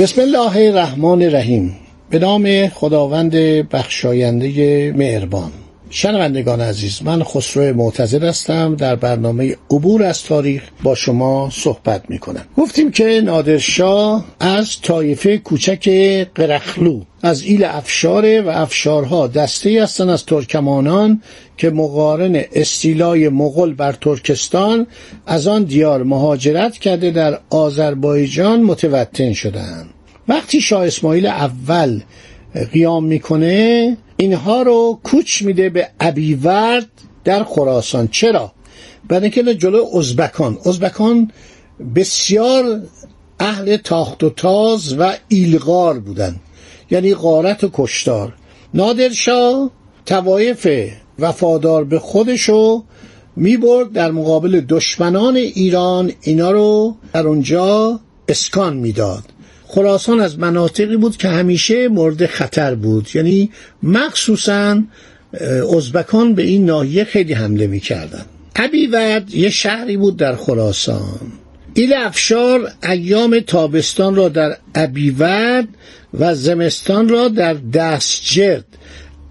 بسم الله الرحمن الرحیم. به نام خداوند بخشاینده مهربان. شنوندگان عزیز من خسرو معتزد هستم. در برنامه عبور از تاریخ با شما صحبت می کنم گفتیم که نادرشاه از طایفه کوچک قرخلو از ایل افشاره و افشارها دسته هستند از ترکمانان که مقارن استیلای مغل بر ترکستان از آن دیار مهاجرت کرده در آذربایجان متوطن شدند وقتی شاه اسماعیل اول قیام می‌کنه اینها رو کوچ میده به ابیورد در خراسان. چرا؟ برای اینکه جلو ازبکان. ازبکان بسیار اهل تاخت و تاز و ایلغار بودن. یعنی غارت و کشتار. نادرشاه توایف وفادار به خودشو می‌برد در مقابل دشمنان ایران. اینا رو در اونجا اسکان می‌داد. خراسان از مناطقی بود که همیشه مورد خطر بود. یعنی مخصوصا ازبکان به این ناحیه خیلی حمله می‌کردن. ابیورد یه شهری بود در خراسان. ایل افشار ایام تابستان را در ابیورد و زمستان را در دستجرد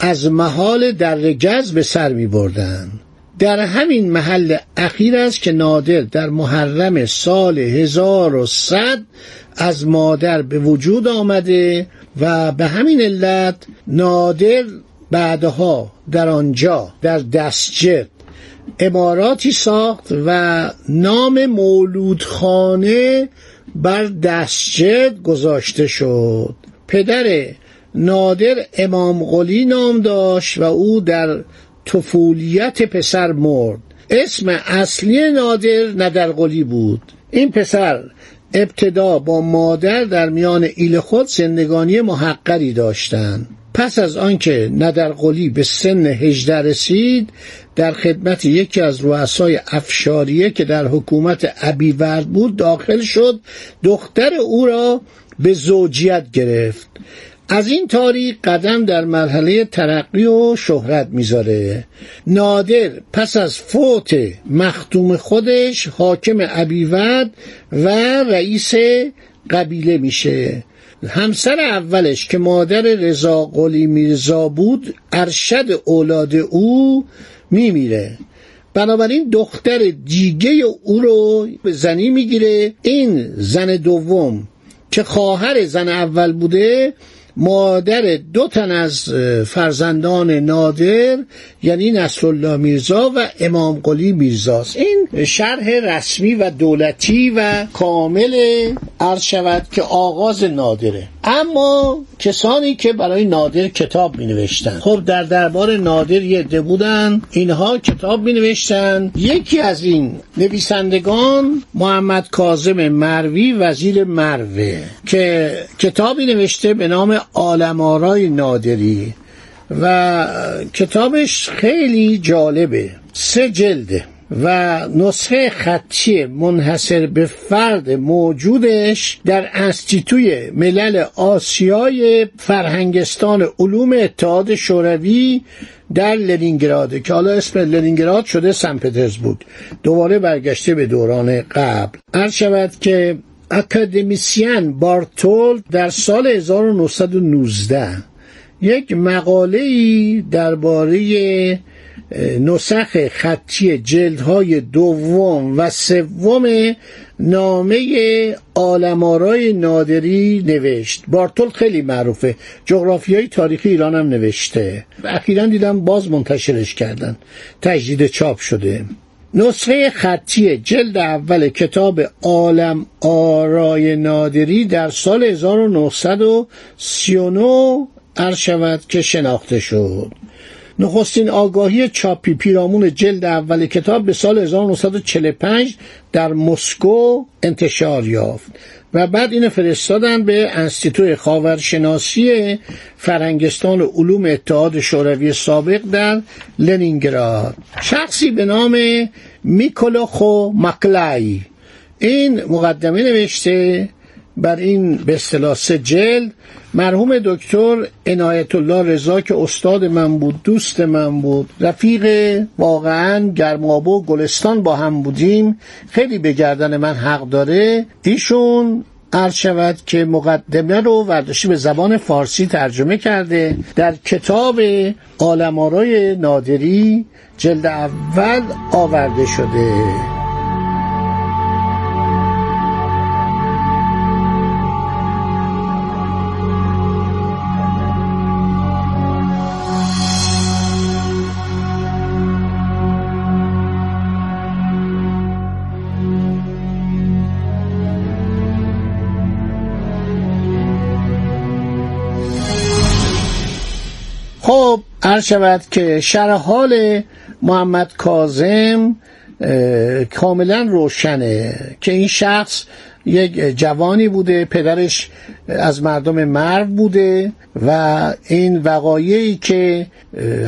از محال در رگز به سر می بردن. در همین محل اخیر است که نادر در محرم سال 1100 از مادر به وجود آمده و به همین علت نادر بعدها در آنجا در دستجرد اماراتی ساخت و نام مولودخانه بر دستجرد گذاشته شد. پدر نادر امام قلی نام داشت و او در طفولیت پسر مرد. اسم اصلی نادر ندرقلی بود. این پسر ابتدا با مادر در میان ایل خود زندگانی محقری داشتند پس از آنکه ندرقلی به سن هجده رسید در خدمت یکی از رؤسای افشاریه که در حکومت ابیورد بود داخل شد دختر او را به زوجیت گرفت. از این طریق قدم در مرحله ترقی و شهرت می‌ذاره. نادر پس از فوت مختوم خودش حاکم ابیورد و رئیس قبیله میشه. همسر اولش که مادر رضا قلی میرزا بود ارشد اولاد او میمیره. بنابراین دختر دیگه او رو به زنی می‌گیره. این زن دوم که خواهر زن اول بوده مادر دو تن از فرزندان نادر یعنی نصرالله میرزا و امام قلی میرزاست. این شرح رسمی و دولتی و کامل عرض شود که آغاز نادره. اما کسانی که برای نادر کتاب می نوشتن خب در دربار نادر یه عده بودن اینها کتاب می نوشتن یکی از این نویسندگان محمد کاظم مروی وزیر مروه که کتابی نوشته به نام آلمارای نادری و کتابش خیلی جالبه. سه جلده و نسخه خطی منحصر به فرد موجودش در انستیتوی ملل آسیای فرهنگستان علوم اتحاد شوروی در لنینگراد که حالا اسم لنینگراد شده سن پترزبورگ. دوباره برگشته به دوران قبل. عرض شود که اکادمیسین بارتول در سال 1919 یک مقاله ای درباره نسخ خطی جلدهای دوم و سوم نامه آلمارای نادری نوشت. بارتول خیلی معروفه. جغرافیای تاریخی ایران هم نوشته. اخیرا دیدم باز منتشرش کردن. تجدید چاپ شده. نسخه خطی جلد اول کتاب عالم آرای نادری در سال 1939 عرض شود که شناخته شد. نخستین آگاهی چاپی پیرامون جلد اول کتاب به سال 1945 در مسکو انتشار یافت و بعد اینو فرستادن به انستیتوی خاورشناسی فرنگستان علوم اتحاد شوروی سابق در لنینگراد. شخصی به نام میکولوخو مکلای این مقدمه نوشته بر این به اصطلاح سه جلد. مرحوم دکتر عنایت الله رضا که استاد من بود دوست من بود. رفیق واقعا گرمابه و گلستان با هم بودیم. خیلی به گردن من حق داره. ایشون عرض شود که مقدمه رو ورداشتی به زبان فارسی ترجمه کرده. در کتاب آلمارای نادری جلد اول آورده شده. عرض شود که شرح حال محمد کازم کاملا روشنه که این شخص یک جوانی بوده پدرش از مردم مرو بوده و این وقایعی که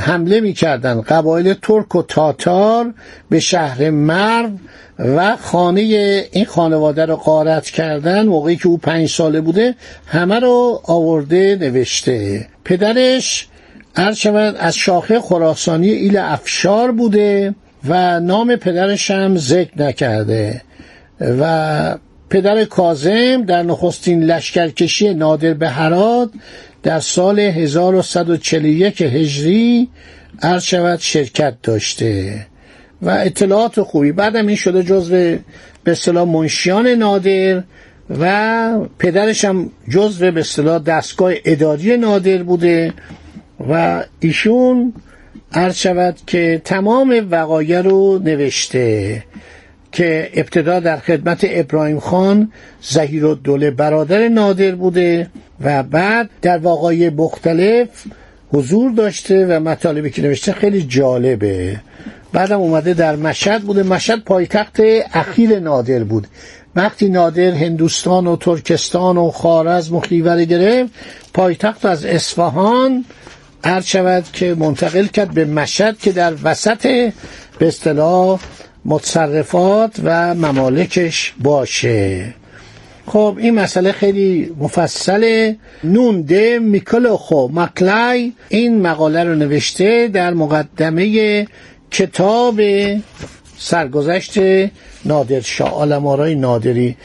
حمله می‌کردن قبایل ترک و تاتار به شهر مرو و خانه این خانواده رو قارت کردن موقعی که او پنج ساله بوده همه رو آورده نوشته. پدرش شود از شاخه خراسانی ایل افشار بوده و نام پدرش هم ذکر نکرده و پدر کازم در نخستین لشکرکشی نادر به هرات در سال 1141 هجری عرض شرکت داشته و اطلاعات خوبی. بعدم این شده جزو به اصطلاح منشیان نادر و پدرش هم جزو به اصطلاح دستگاه اداری نادر بوده. و ایشون عرض شود که تمام وقایع رو نوشته که ابتدا در خدمت ابراهیم خان زهیر و دوله برادر نادر بوده و بعد در وقایع مختلف حضور داشته و مطالبی که نوشته خیلی جالبه. بعدم اومده در مشهد بوده. مشهد پایتخت اخیر نادر بود. وقتی نادر هندوستان و ترکستان و خارزم و خیوره گرفت پایتخت از اصفهان عرض شود که منتقل کرد به مشهد که در وسط به اصطلاح متصرفات و ممالکش باشه. خب این مسئله خیلی مفصله. نون ده میکلوخو مکلای این مقاله رو نوشته در مقدمه کتاب سرگذشت نادرشاه آلمارای نادری.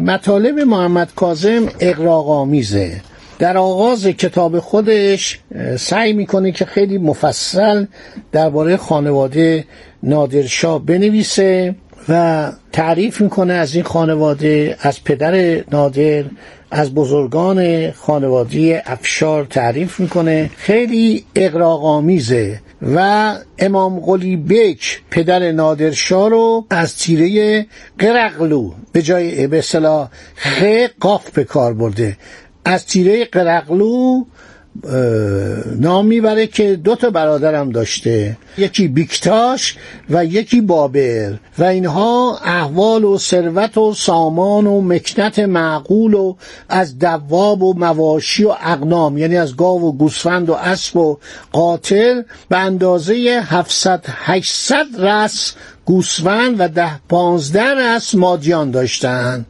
مطالب محمد کازم اقراقامیزه در آغاز کتاب خودش سعی می‌کنه که خیلی مفصل درباره خانواده نادرشاه بنویسه و تعریف می‌کنه از این خانواده از پدر نادر از بزرگان خانواده افشار تعریف می‌کنه. خیلی اقراقامیزه و امام قلی بک پدر نادرشاه رو از تیره قرقلو به جای به اصطلاح خ قاف به کار برده. از تیره قرقلو نام می‌بره که دو تا برادرم داشته. یکی بیکتاش و یکی بابر و اینها احوال و ثروت و سامان و مکنت معقول و از دواب و مواشی و اقنام یعنی از گاو و گوسفند و اسب و قاتل به اندازه 700 800 رس گوسفند و ده پانزده رس مادیان داشتند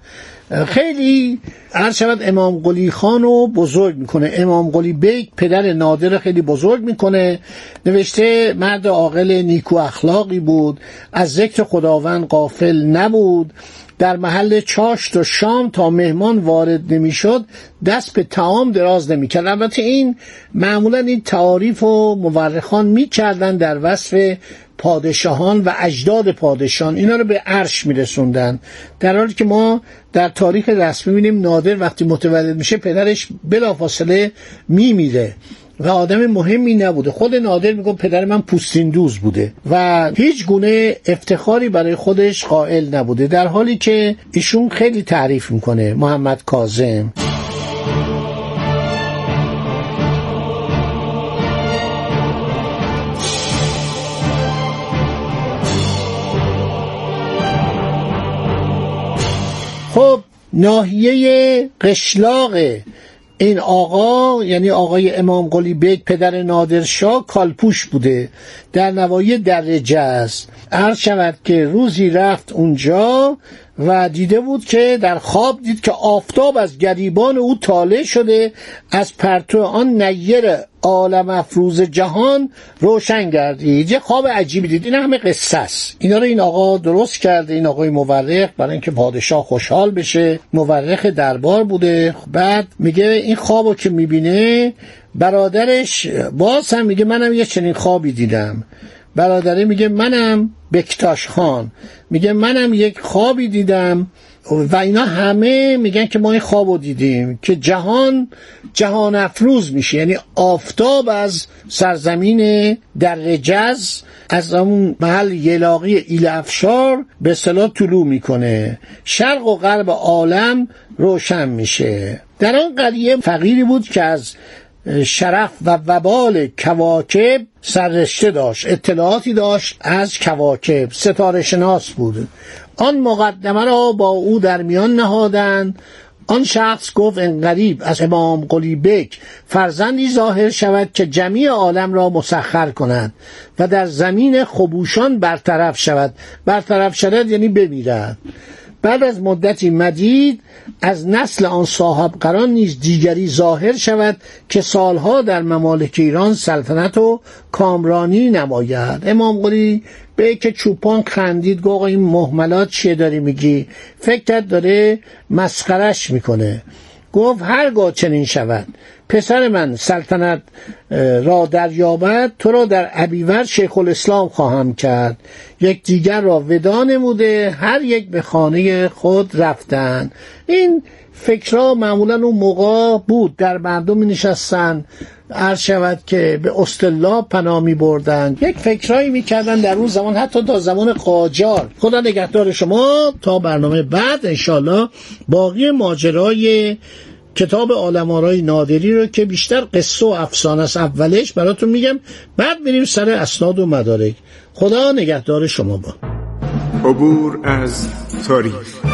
خیلی عرض شود امام قلی خان رو بزرگ می‌کنه. امام قلی بیک پدر نادر خیلی بزرگ می‌کنه. نوشته مرد عاقل نیکو اخلاقی بود. از ذکر خداوند قافل نبود. در محل چاشت و شام تا مهمان وارد نمی‌شد دست به تعام دراز نمی‌کرد. البته این معمولا این تعاریف و مورخان می‌کردن در وصف پادشاهان و اجداد پادشاهان. اینا رو به عرش میرسوندن. در حالی که ما در تاریخ رسمی می‌بینیم نادر وقتی متولد میشه پدرش بلافاصله میمیره. و آدم مهمی نبوده. خود نادر میگه پدر من پوستین دوز بوده و هیچ گونه افتخاری برای خودش قائل نبوده در حالی که ایشون خیلی تعریف می‌کنه محمد کاظم. خب ناحیه قشلاق این آقا یعنی آقای امام قلی بیگ پدر نادرشاه کالپوش بوده. در نواحی درگز است. عرض شود که روزی رفت اونجا و دیده بود که در خواب دید که آفتاب از گریبان او طالع شده از پرتو آن نیر عالم افروز جهان روشن گردید. یه خواب عجیبی دید. این همه قصه است. اینا رو این آقا درست کرده این آقای مورخ برای اینکه پادشاه خوشحال بشه. مورخ دربار بوده. بعد میگه این خوابو که می‌بینه برادرش باز هم میگه منم یه چنین خوابی دیدم. برادره میگه منم بکتاش خان. میگه منم یک خوابی دیدم و اینا همه میگن که ما این خواب رو دیدیم که جهان جهان افروز میشه. یعنی آفتاب از سرزمین در رجز از اون محل یلاقی ایل افشار به صلاح طلوع می‌کنه. شرق و غرب عالم روشن میشه. در آن قریه فقیری بود که از شرف و وبال کواکب سررشته داشت. اطلاعاتی داشت از کواکب. ستاره شناس بود. آن مقدمه را با او در میان نهادند. آن شخص گفت ان قریب از امام قلیبک فرزندی ظاهر شود که جمیع عالم را مسخر کند و در زمین خبوشان برطرف شود. برطرف شود یعنی بمیرد. بعد از مدتی مدید از نسل آن صاحب قران نیز دیگری ظاهر شود که سالها در ممالک ایران سلطنت و کامرانی نماید. امام قلی به که چوپان خندید گفت این محملات چیه داری میگی؟ فکر کرد داره مسخرش می‌کنه. گفت هرگاه چنین شود. پسر من سلطنت را دریابد تو را در عبیور شیخ الاسلام خواهم کرد. یک دیگر را ودا نموده هر یک به خانه خود رفتن. این فکرها معمولا اون موقع بود. در مردم می نشستن عرض شود که به اصطلاح پناه می بردن یک فکرهایی می کردن در اون زمان حتی تا زمان قاجار. خدا نگهدار شما تا برنامه بعد انشالله باقی ماجرای کتاب آلمارای نادری رو که بیشتر قصه و افسانه است. اولش براتون میگم. بعد میریم سر اسناد و مدارک. خدا نگهدار شما با. عبور از تاریخ.